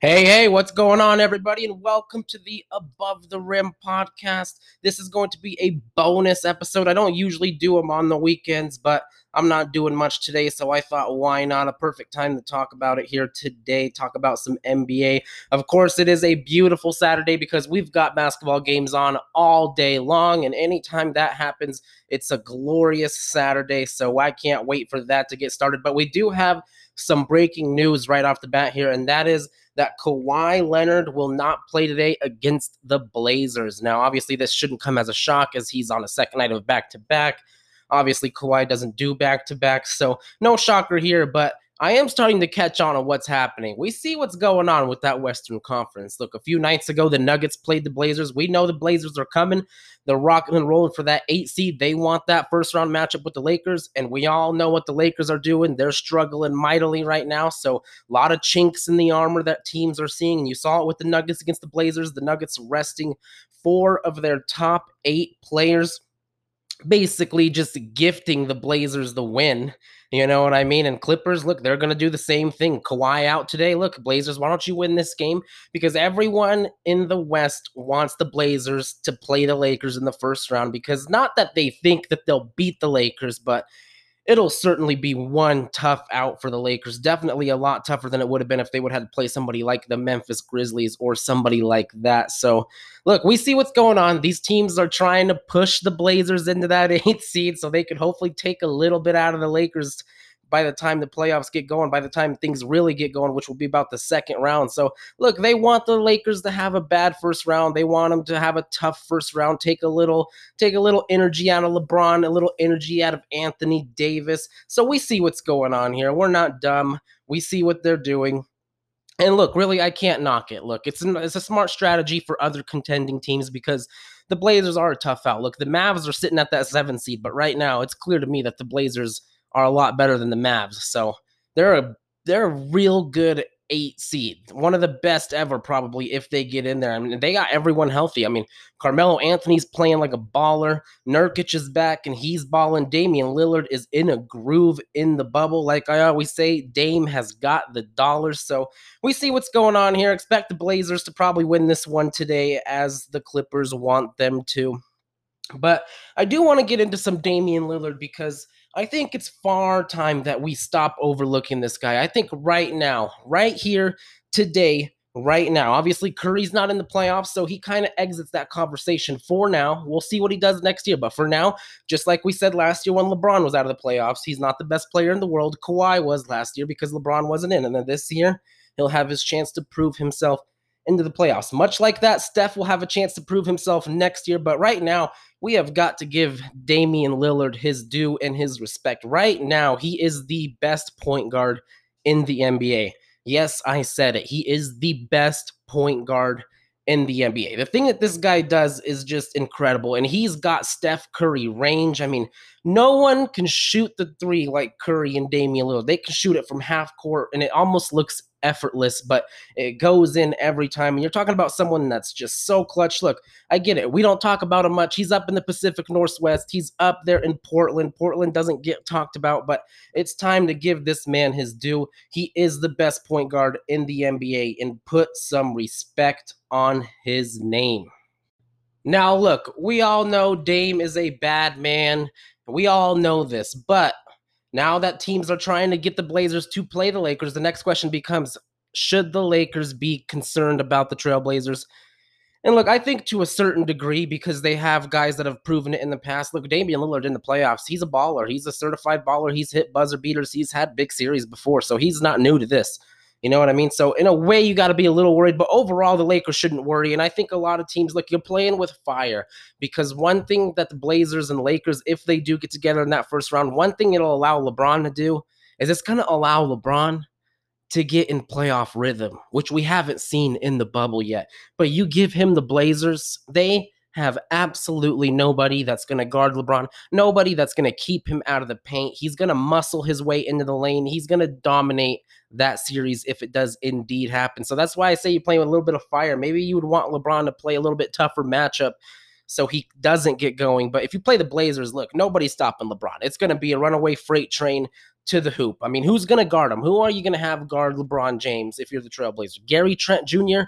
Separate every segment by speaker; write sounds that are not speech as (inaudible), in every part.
Speaker 1: Hey, hey, what's going on, everybody? And welcome to the Above the Rim podcast. This is going to be a bonus episode. I don't usually do them on the weekends, but I'm not doing much today, so I thought, why not? A perfect time to talk about it here today, talk about some NBA. Of course, it is a beautiful Saturday because we've got basketball games on all day long, and anytime that happens, it's a glorious Saturday, so I can't wait for that to get started. But we do have some breaking news right off the bat here, and that is that Kawhi Leonard will not play today against the Blazers. Now, obviously, this shouldn't come as a shock as he's on a second night of back to back. Obviously, Kawhi doesn't do back to back, so no shocker here, but I am starting to catch on on what's happening. We see what's going on with that Western Conference. Look, a few nights ago, the Nuggets played the Blazers. We know the Blazers are coming. They're rocking and rolling for that eight seed. They want that first round matchup with the Lakers, and we all know what the Lakers are doing. They're struggling mightily right now. So, a lot of chinks in the armor that teams are seeing. And you saw it with the Nuggets against the Blazers. The Nuggets resting four of their top eight players basically just gifting the Blazers the win. You know what I mean? And Clippers, look, they're going to do the same thing. Kawhi out today. Look, Blazers, why don't you win this game? Because everyone in the West wants the Blazers to play the Lakers in the first round because not that they think that they'll beat the Lakers, but it'll certainly be one tough out for the Lakers. Definitely a lot tougher than it would have been if they would have had to play somebody like the Memphis Grizzlies or somebody like that. So, look, we see what's going on. These teams are trying to push the Blazers into that (laughs) eighth seed so they could hopefully take a little bit out of the Lakers by the time the playoffs get going, by the time things really get going, which will be about the second round. So, look, they want the Lakers to have a bad first round. They want them to have a tough first round. Take a little, take a little energy out of LeBron, a little energy out of Anthony Davis. So we see what's going on here. We're not dumb. We see what they're doing. And look, really, I can't knock it. Look, it's it's a smart strategy for other contending teams because the Blazers are a tough out. Look, the Mavs are sitting at that seven seed, but right now it's clear to me that the Blazers are a lot better than the Mavs. So they're a they're a real good eight seed, one of the best ever, probably if they get in there. I mean, they got everyone healthy. I mean, Carmelo Anthony's playing like a baller. Nurkic is back and he's balling. Damian Lillard is in a groove in the bubble. Like I always say, Dame has got the dollars. So we see what's going on here. Expect the Blazers to probably win this one today, as the Clippers want them to. But I do want to get into some Damian Lillard because I think it's far time that we stop overlooking this guy. I think right now, right here, today, right now. Obviously, Curry's not in the playoffs, so he kind of exits that conversation for now. We'll see what he does next year. But for now, just like we said last year when LeBron was out of the playoffs, he's not the best player in the world. Kawhi was last year because LeBron wasn't in. And then this year, he'll have his chance to prove himself into the playoffs. Much like that, Steph will have a chance to prove himself next year. But right now, we have got to give Damian Lillard his due and his respect. Right now, he is the best point guard in the NBA. Yes, I said it. He is the best point guard in the NBA. The thing that this guy does is just incredible. And he's got Steph Curry range. I mean, no one can shoot the three like Curry and Damian Lillard. They can shoot it from half court, and it almost looks effortless, but it goes in every time. And you're talking about someone that's just so clutch. Look, I get it. We don't talk about him much. He's up in the Pacific Northwest. He's up there in Portland. Portland doesn't get talked about, but it's time to give this man his due. He is the best point guard in the NBA and put some respect on his name. Now, look, we all know Dame is a bad man. We all know this, but now that teams are trying to get the Blazers to play the Lakers, the next question becomes should the Lakers be concerned about the Trailblazers? And look, I think to a certain degree because they have guys that have proven it in the past. Look, Damian Lillard in the playoffs, he's a baller. He's a certified baller. He's hit buzzer beaters. He's had big series before, so he's not new to this. You know what I mean? So in a way, you got to be a little worried, but overall, the Lakers shouldn't worry. And I think a lot of teams, look, you're playing with fire because one thing that the Blazers and Lakers, if they do get together in that first round, one thing it'll allow LeBron to do is it's going to allow LeBron to get in playoff rhythm, which we haven't seen in the bubble yet. But you give him the Blazers, they have absolutely nobody that's going to guard LeBron, nobody that's going to keep him out of the paint. He's going to muscle his way into the lane. He's going to dominate that series if it does indeed happen. So that's why I say you play with a little bit of fire. Maybe you would want LeBron to play a little bit tougher matchup so he doesn't get going. But if you play the Blazers, look, nobody's stopping LeBron. It's going to be a runaway freight train to the hoop. I mean, who's going to guard him? Who are you going to have guard LeBron James if you're the Trailblazer? Gary Trent Jr.?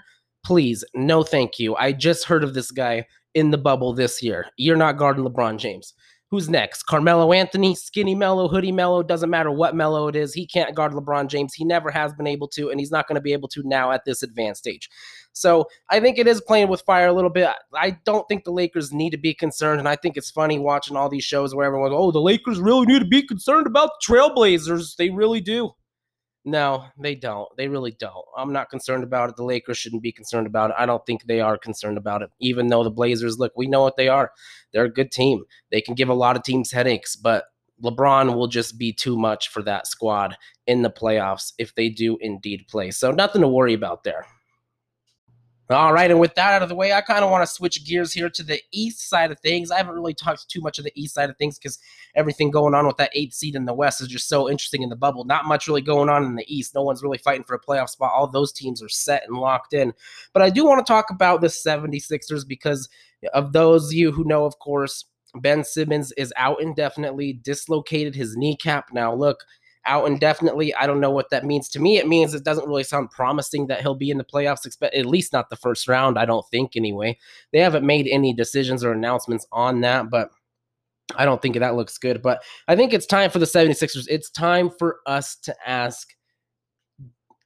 Speaker 1: Please, no thank you. I just heard of this guy in the bubble this year. You're not guarding LeBron James. Who's next? Carmelo Anthony, Skinny Melo, Hoodie Melo. Doesn't matter what Melo it is. He can't guard LeBron James. He never has been able to, and he's not going to be able to now at this advanced stage. So I think it is playing with fire a little bit. I don't think the Lakers need to be concerned, and I think it's funny watching all these shows where everyone's, oh, the Lakers really need to be concerned about the Trailblazers. They really do. No, they don't. They really don't. I'm not concerned about it. The Lakers shouldn't be concerned about it. I don't think they are concerned about it. Even though the Blazers, look, we know what they are. They're a good team. They can give a lot of teams headaches, but LeBron will just be too much for that squad in the playoffs if they do indeed play. So nothing to worry about there. All right, and with that out of the way, I kind of want to switch gears here to the east side of things. I haven't really talked too much of the east side of things because everything going on with that eighth seed in the west is just so interesting in the bubble. Not much really going on in the east. No one's really fighting for a playoff spot. All those teams are set and locked in. But I do want to talk about the 76ers because of those of you who know, of course, Ben Simmons is out indefinitely, dislocated his kneecap. Now, look, out indefinitely. I don't know what that means. To me, it means it doesn't really sound promising that he'll be in the playoffs, at least not the first round, I don't think anyway. They haven't made any decisions or announcements on that, but I don't think that looks good. But I think it's time for the 76ers. It's time for us to ask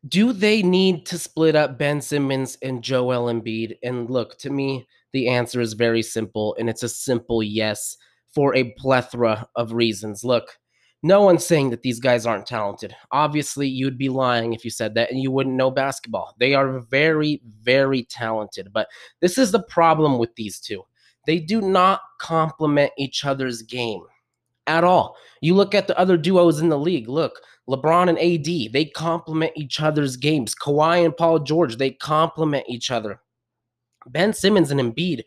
Speaker 1: do they need to split up Ben Simmons and Joel Embiid? And look, to me, the answer is very simple, and it's a simple yes for a plethora of reasons. Look, no one's saying that these guys aren't talented. Obviously, you'd be lying if you said that and you wouldn't know basketball. They are very, very talented. But this is the problem with these two they do not complement each other's game at all. You look at the other duos in the league. Look, LeBron and AD, they complement each other's games. Kawhi and Paul George, they complement each other. Ben Simmons and Embiid,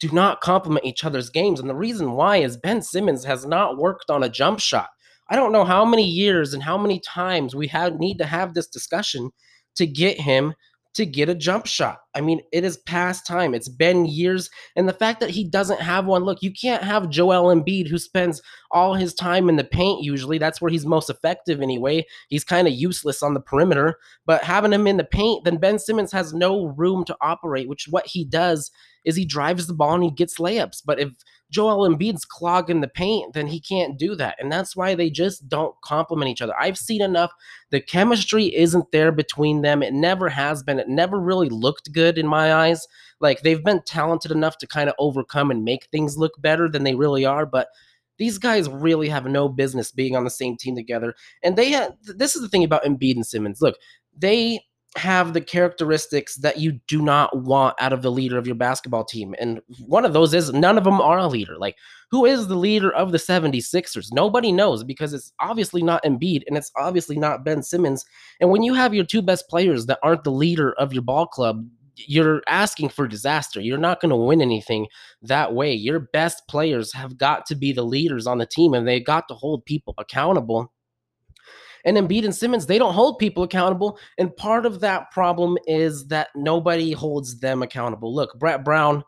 Speaker 1: do not complement each other's games. And the reason why is Ben Simmons has not worked on a jump shot. I don't know how many years and how many times we have need to have this discussion to get him to get a jump shot. I mean, it is past time. It's been years. And the fact that he doesn't have one, look, you can't have Joel Embiid who spends all his time in the paint usually. That's where he's most effective anyway. He's kind of useless on the perimeter. But having him in the paint, then Ben Simmons has no room to operate, which what he does is he drives the ball and he gets layups. But if Joel Embiid's clogging the paint, then he can't do that. And that's why they just don't complement each other. I've seen enough. The chemistry isn't there between them. It never has been. It never really looked good in my eyes. Like they've been talented enough to kind of overcome and make things look better than they really are. But these guys really have no business being on the same team together. And they have, this is the thing about Embiid and Simmons. Look, they have the characteristics that you do not want out of the leader of your basketball team. And one of those is none of them are a leader. Like, who is the leader of the 76ers? Nobody knows because it's obviously not Embiid and it's obviously not Ben Simmons. And when you have your two best players that aren't the leader of your ball club, you're asking for disaster. You're not going to win anything that way. Your best players have got to be the leaders on the team and they got to hold people accountable. And Embiid and Simmons, they don't hold people accountable. And part of that problem is that nobody holds them accountable. Look, Brett Brown,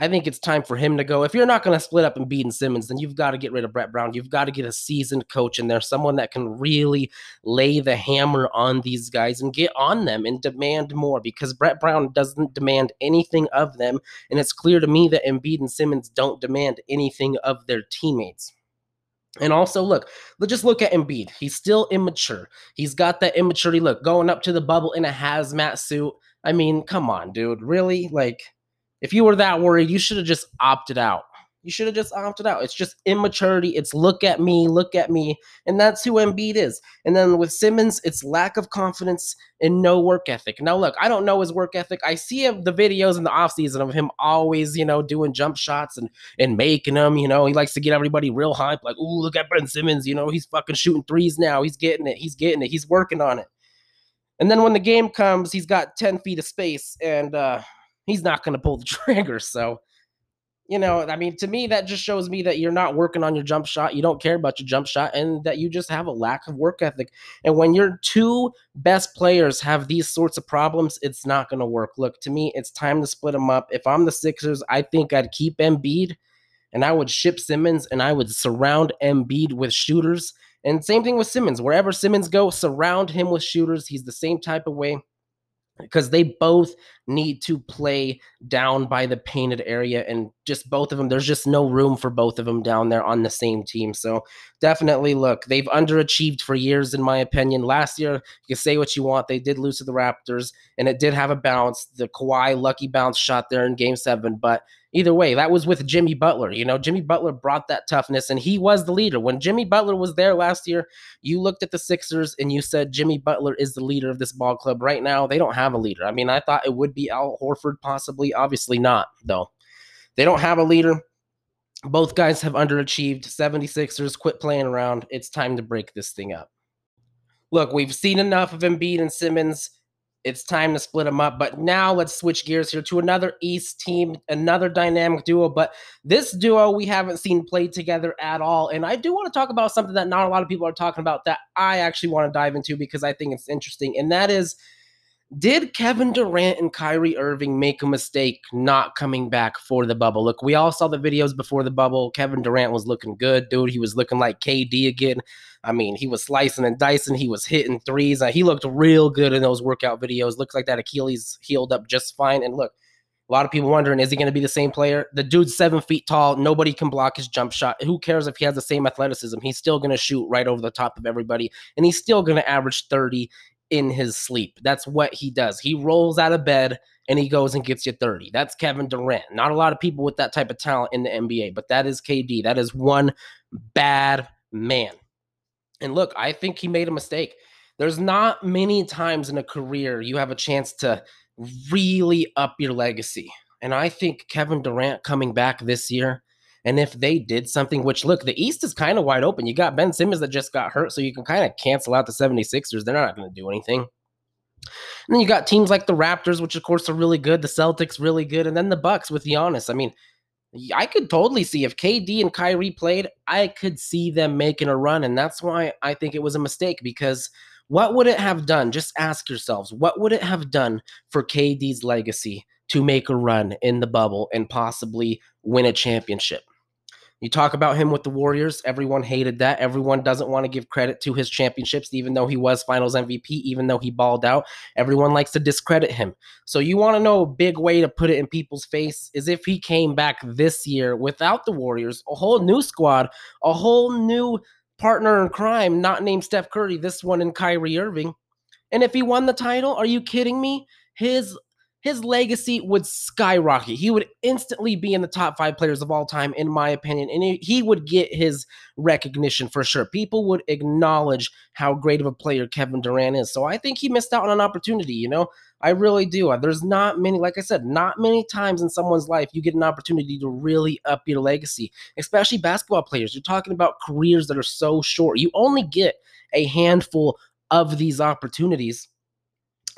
Speaker 1: I think it's time for him to go. If you're not going to split up Embiid and Simmons, then you've got to get rid of Brett Brown. You've got to get a seasoned coach in there, someone that can really lay the hammer on these guys and get on them and demand more because Brett Brown doesn't demand anything of them. And it's clear to me that Embiid and Simmons don't demand anything of their teammates. And also, look, let's just look at Embiid. He's still immature. He's got that immaturity look going up to the bubble in a hazmat suit. I mean, come on, dude. Really? Like, if you were that worried, you should have just opted out. You should have just opted out. It's just immaturity. It's look at me, look at me. And that's who Embiid is. And then with Simmons, it's lack of confidence and no work ethic. Now, look, I don't know his work ethic. I see the videos in the offseason of him always, you know, doing jump shots and, and making them. You know, he likes to get everybody real hype. Like, ooh, look at Ben Simmons. You know, he's fucking shooting threes now. He's getting it. He's getting it. He's working on it. And then when the game comes, he's got 10 feet of space and uh, he's not going to pull the (laughs) trigger. So, you know, I mean, to me, that just shows me that you're not working on your jump shot. You don't care about your jump shot, and that you just have a lack of work ethic. And when your two best players have these sorts of problems, it's not going to work. Look, to me, it's time to split them up. If I'm the Sixers, I think I'd keep Embiid and I would ship Simmons and I would surround Embiid with shooters And same thing with Simmons. Wherever Simmons goes, surround him with shooters. He's the same type of way because they both need to play down by the painted area and just both of them there's just no room for both of them down there on the same team. So definitely look they've underachieved for years in my opinion. Last year you can say what you want they did lose to the raptors and it did have a bounce. The Kawhi lucky bounce shot there in game seven but either way, that was with Jimmy Butler. You know, Jimmy Butler brought that toughness and he was the leader. When Jimmy Butler was there last year, you looked at the Sixers and you said Jimmy Butler is the leader of this ball club. Right now, they don't have a leader. I mean, I thought it would be Al Horford, possibly. Obviously not, though. They don't have a leader. Both guys have underachieved. 76ers quit playing around. It's time to break this thing up. Look, we've seen enough of Embiid and Simmons it's time to split them up. But now let's switch gears here to another East team, another dynamic duo. But this duo we haven't seen played together at all. And I do want to talk about something that not a lot of people are talking about that I actually want to dive into because I think it's interesting. And that is did Kevin Durant and Kyrie Irving make a mistake not coming back for the bubble? Look, we all saw the videos before the bubble. Kevin Durant was looking good, dude. He was looking like KD again. I mean, he was slicing and dicing. He was hitting threes. Uh, he looked real good in those workout videos. Looks like that Achilles healed up just fine. And look, a lot of people wondering, is he going to be the same player? The dude's seven feet tall. Nobody can block his jump shot. Who cares if he has the same athleticism? He's still going to shoot right over the top of everybody. And he's still going to average 30 in his sleep. That's what he does. He rolls out of bed and he goes and gets you 30. That's Kevin Durant. Not a lot of people with that type of talent in the NBA, but that is KD. That is one bad man. And look, I think he made a mistake. There's not many times in a career you have a chance to really up your legacy. And I think Kevin Durant coming back this year and if they did something, which look, the East is kind of wide open. You got Ben Simmons that just got hurt, so you can kind of cancel out the 76ers. They're not going to do anything. And then you got teams like the Raptors, which of course are really good, the Celtics really good, and then the Bucks with Giannis. I mean, I could totally see if KD and Kyrie played, I could see them making a run, and that's why I think it was a mistake because what would it have done? Just ask yourselves, what would it have done for KD's legacy to make a run in the bubble and possibly win a championship? You talk about him with the Warriors. Everyone hated that. Everyone doesn't want to give credit to his championships, even though he was finals MVP, even though he balled out. Everyone likes to discredit him. So, you want to know a big way to put it in people's face is if he came back this year without the Warriors, a whole new squad, a whole new partner in crime, not named Steph Curry, this one in Kyrie Irving. And if he won the title, are you kidding me? His his legacy would skyrocket. He would instantly be in the top five players of all time, in my opinion, and he would get his recognition for sure. People would acknowledge how great of a player Kevin Durant is. So I think he missed out on an opportunity, you know? I really do. Uh, there's not many, like I said, not many times in someone's life you get an opportunity to really up your legacy, especially basketball players. You're talking about careers that are so short. You only get a handful of these opportunities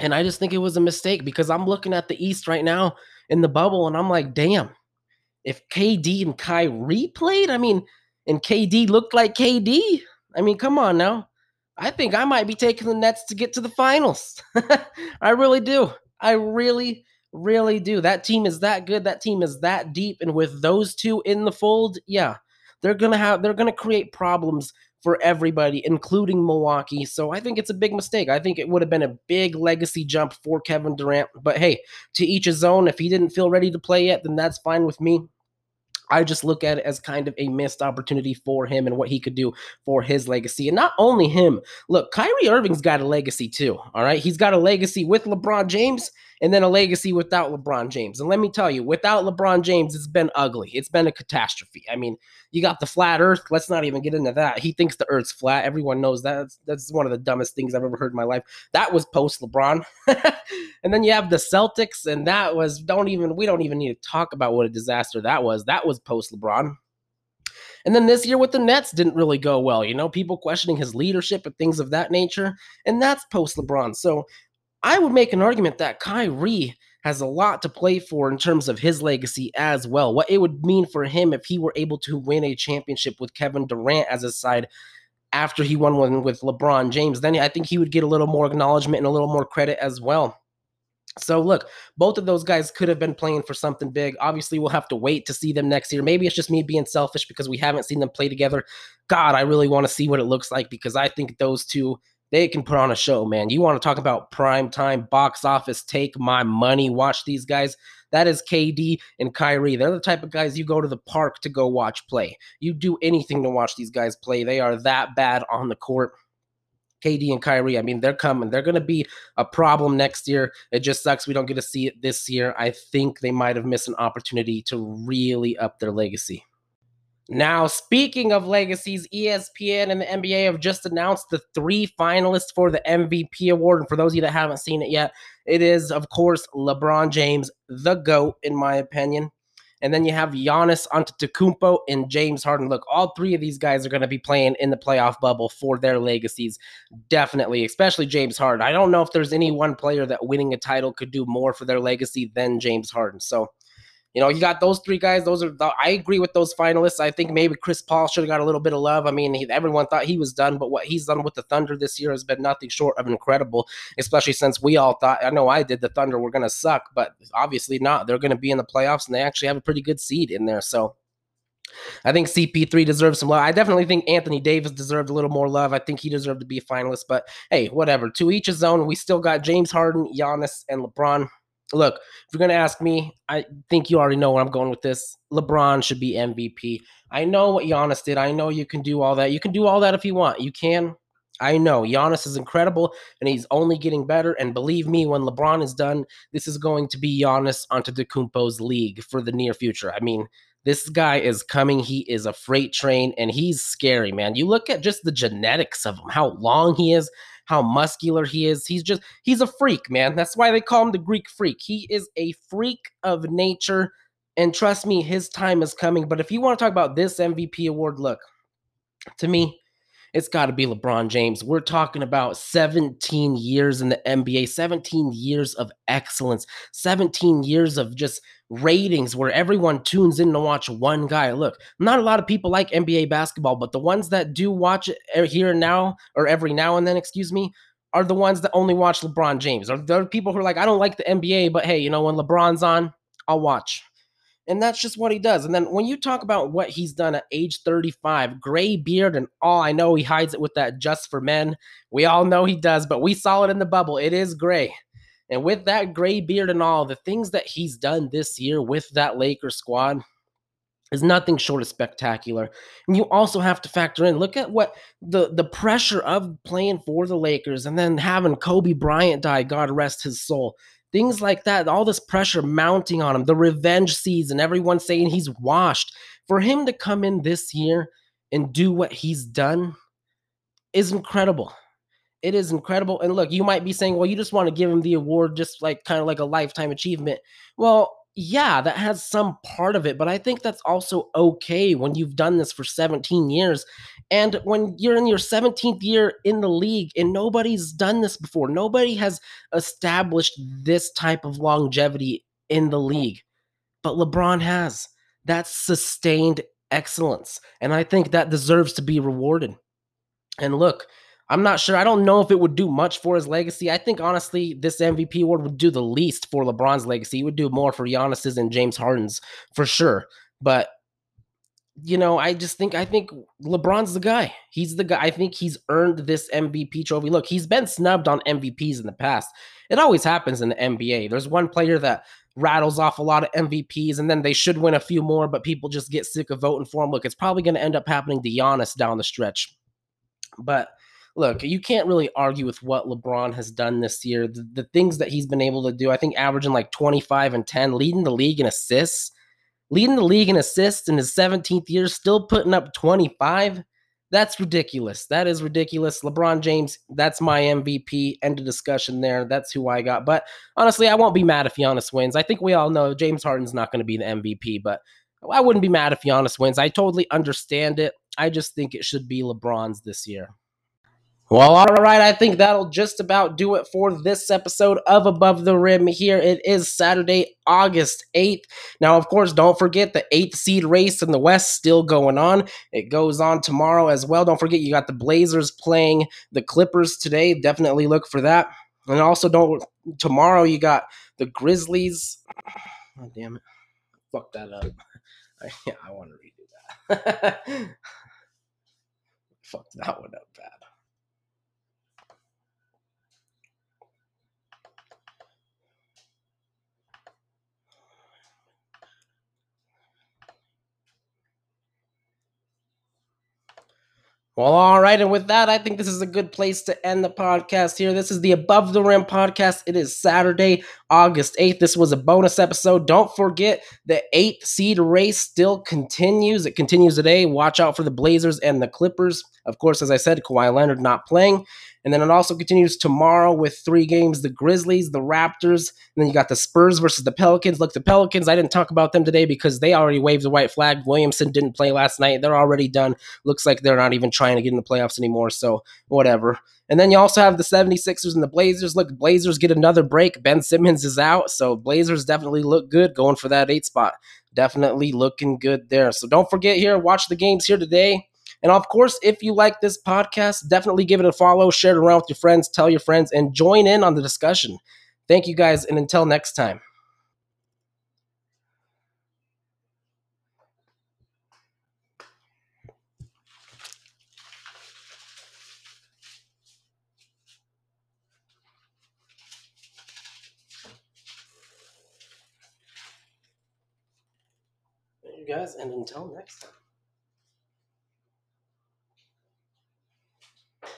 Speaker 1: and I just think it was a mistake because I'm looking at the East right now in the bubble and I'm like, damn, if KD and Kyrie played, I mean, and KD looked like KD, I mean, come on now. I think I might be taking the Nets to get to the finals. (laughs) I really do. I really, really do. That team is that good. That team is that deep. And with those two in the fold, yeah, they're gonna have they're gonna create problems for everybody, including Milwaukee. So I think it's a big mistake. I think it would have been a big legacy jump for Kevin Durant. But hey, to each his own. If he didn't feel ready to play yet, then that's fine with me. I just look at it as kind of a missed opportunity for him and what he could do for his legacy. And not only him, look, Kyrie Irving's got a legacy too. All right. He's got a legacy with LeBron James and then a legacy without LeBron James. And let me tell you, without LeBron James, it's been ugly. It's been a catastrophe. I mean, you got the flat earth. Let's not even get into that. He thinks the earth's flat. Everyone knows that. That's, that's one of the dumbest things I've ever heard in my life. That was post LeBron. (laughs) and then you have the Celtics, and that was, don't even, we don't even need to talk about what a disaster that was. That was post LeBron. And then this year with the Nets didn't really go well. You know, people questioning his leadership and things of that nature. And that's post LeBron. So I would make an argument that Kyrie has a lot to play for in terms of his legacy as well. What it would mean for him if he were able to win a championship with Kevin Durant as his side after he won one with LeBron James, then I think he would get a little more acknowledgement and a little more credit as well. So look, both of those guys could have been playing for something big. Obviously, we'll have to wait to see them next year. Maybe it's just me being selfish because we haven't seen them play together. God, I really want to see what it looks like because I think those two they can put on a show, man. You want to talk about prime time box office? Take my money. Watch these guys. That is KD and Kyrie. They're the type of guys you go to the park to go watch play. You do anything to watch these guys play. They are that bad on the court. KD and Kyrie, I mean, they're coming. They're going to be a problem next year. It just sucks we don't get to see it this year. I think they might have missed an opportunity to really up their legacy. Now, speaking of legacies, ESPN and the NBA have just announced the three finalists for the MVP award. And for those of you that haven't seen it yet, it is, of course, LeBron James, the GOAT, in my opinion. And then you have Giannis Antetokounmpo and James Harden. Look, all three of these guys are going to be playing in the playoff bubble for their legacies, definitely, especially James Harden. I don't know if there's any one player that winning a title could do more for their legacy than James Harden. So you know, you got those three guys. Those are the, I agree with those finalists. I think maybe Chris Paul should have got a little bit of love. I mean, he, everyone thought he was done, but what he's done with the Thunder this year has been nothing short of incredible. Especially since we all thought, I know I did, the Thunder were going to suck, but obviously not. They're going to be in the playoffs, and they actually have a pretty good seed in there. So I think CP3 deserves some love. I definitely think Anthony Davis deserved a little more love. I think he deserved to be a finalist, but hey, whatever. To each his own. We still got James Harden, Giannis, and LeBron look, if you're going to ask me, I think you already know where I'm going with this. LeBron should be MVP. I know what Giannis did. I know you can do all that. You can do all that if you want. You can. I know Giannis is incredible and he's only getting better. And believe me, when LeBron is done, this is going to be Giannis Antetokounmpo's league for the near future. I mean, this guy is coming. He is a freight train and he's scary, man. You look at just the genetics of him, how long he is, how muscular he is. He's just, he's a freak, man. That's why they call him the Greek freak. He is a freak of nature. And trust me, his time is coming. But if you want to talk about this MVP award, look, to me, it's got to be LeBron James. We're talking about 17 years in the NBA, 17 years of excellence, 17 years of just ratings where everyone tunes in to watch one guy. Look, not a lot of people like NBA basketball, but the ones that do watch it er, here and now, or every now and then, excuse me, are the ones that only watch LeBron James. Or there people who are like, I don't like the NBA, but hey, you know, when LeBron's on, I'll watch. And that's just what he does. And then when you talk about what he's done at age 35, gray beard and all, I know he hides it with that just for men. We all know he does, but we saw it in the bubble. It is gray. And with that gray beard and all, the things that he's done this year with that Lakers squad is nothing short of spectacular. And you also have to factor in, look at what the, the pressure of playing for the Lakers and then having Kobe Bryant die, God rest his soul. Things like that, all this pressure mounting on him, the revenge season, everyone saying he's washed. For him to come in this year and do what he's done is incredible. It is incredible. And look, you might be saying, well, you just want to give him the award just like kind of like a lifetime achievement. Well, yeah, that has some part of it, but I think that's also okay when you've done this for 17 years. And when you're in your 17th year in the league and nobody's done this before, nobody has established this type of longevity in the league. But LeBron has. That's sustained excellence. And I think that deserves to be rewarded. And look, I'm not sure. I don't know if it would do much for his legacy. I think honestly, this MVP award would do the least for LeBron's legacy. It would do more for Giannis's and James Harden's for sure. But you know, I just think I think LeBron's the guy. He's the guy. I think he's earned this MVP trophy. Look, he's been snubbed on MVPs in the past. It always happens in the NBA. There's one player that rattles off a lot of MVPs and then they should win a few more, but people just get sick of voting for him. Look, it's probably going to end up happening to Giannis down the stretch. But look, you can't really argue with what LeBron has done this year. The, the, things that he's been able to do, I think averaging like 25 and 10, leading the league in assists, leading the league in assists in his 17th year, still putting up 25. That's ridiculous. That is ridiculous. LeBron James, that's my MVP. End of discussion there. That's who I got. But honestly, I won't be mad if Giannis wins. I think we all know James Harden's not going to be the MVP, but I wouldn't be mad if Giannis wins. I totally understand it. I just think it should be LeBron's this year. Well, all right. I think that'll just about do it for this episode of Above the Rim here. It is Saturday, August 8th. Now, of course, don't forget the eighth seed race in the West still going on. It goes on tomorrow as well. Don't forget, you got the Blazers playing the Clippers today. Definitely look for that. And also, don't tomorrow you got the Grizzlies. Oh, damn it. Fuck that up. (laughs) I, I want to redo that. (laughs) Fucked that one up bad. Well, all right. And with that, I think this is a good place to end the podcast here. This is the Above the Rim podcast. It is Saturday, August 8th. This was a bonus episode. Don't forget the eighth seed race still continues. It continues today. Watch out for the Blazers and the Clippers. Of course, as I said, Kawhi Leonard not playing. And then it also continues tomorrow with three games the Grizzlies, the Raptors, and then you got the Spurs versus the Pelicans. Look, the Pelicans, I didn't talk about them today because they already waved the white flag. Williamson didn't play last night. They're already done. Looks like they're not even trying to get in the playoffs anymore. So, whatever. And then you also have the 76ers and the Blazers. Look, Blazers get another break. Ben Simmons is out. So, Blazers definitely look good going for that eight spot. Definitely looking good there. So, don't forget here, watch the games here today. And of course, if you like this podcast, definitely give it a follow, share it around with your friends, tell your friends, and join in on the discussion. Thank you guys, and until next time. guys, and until next time.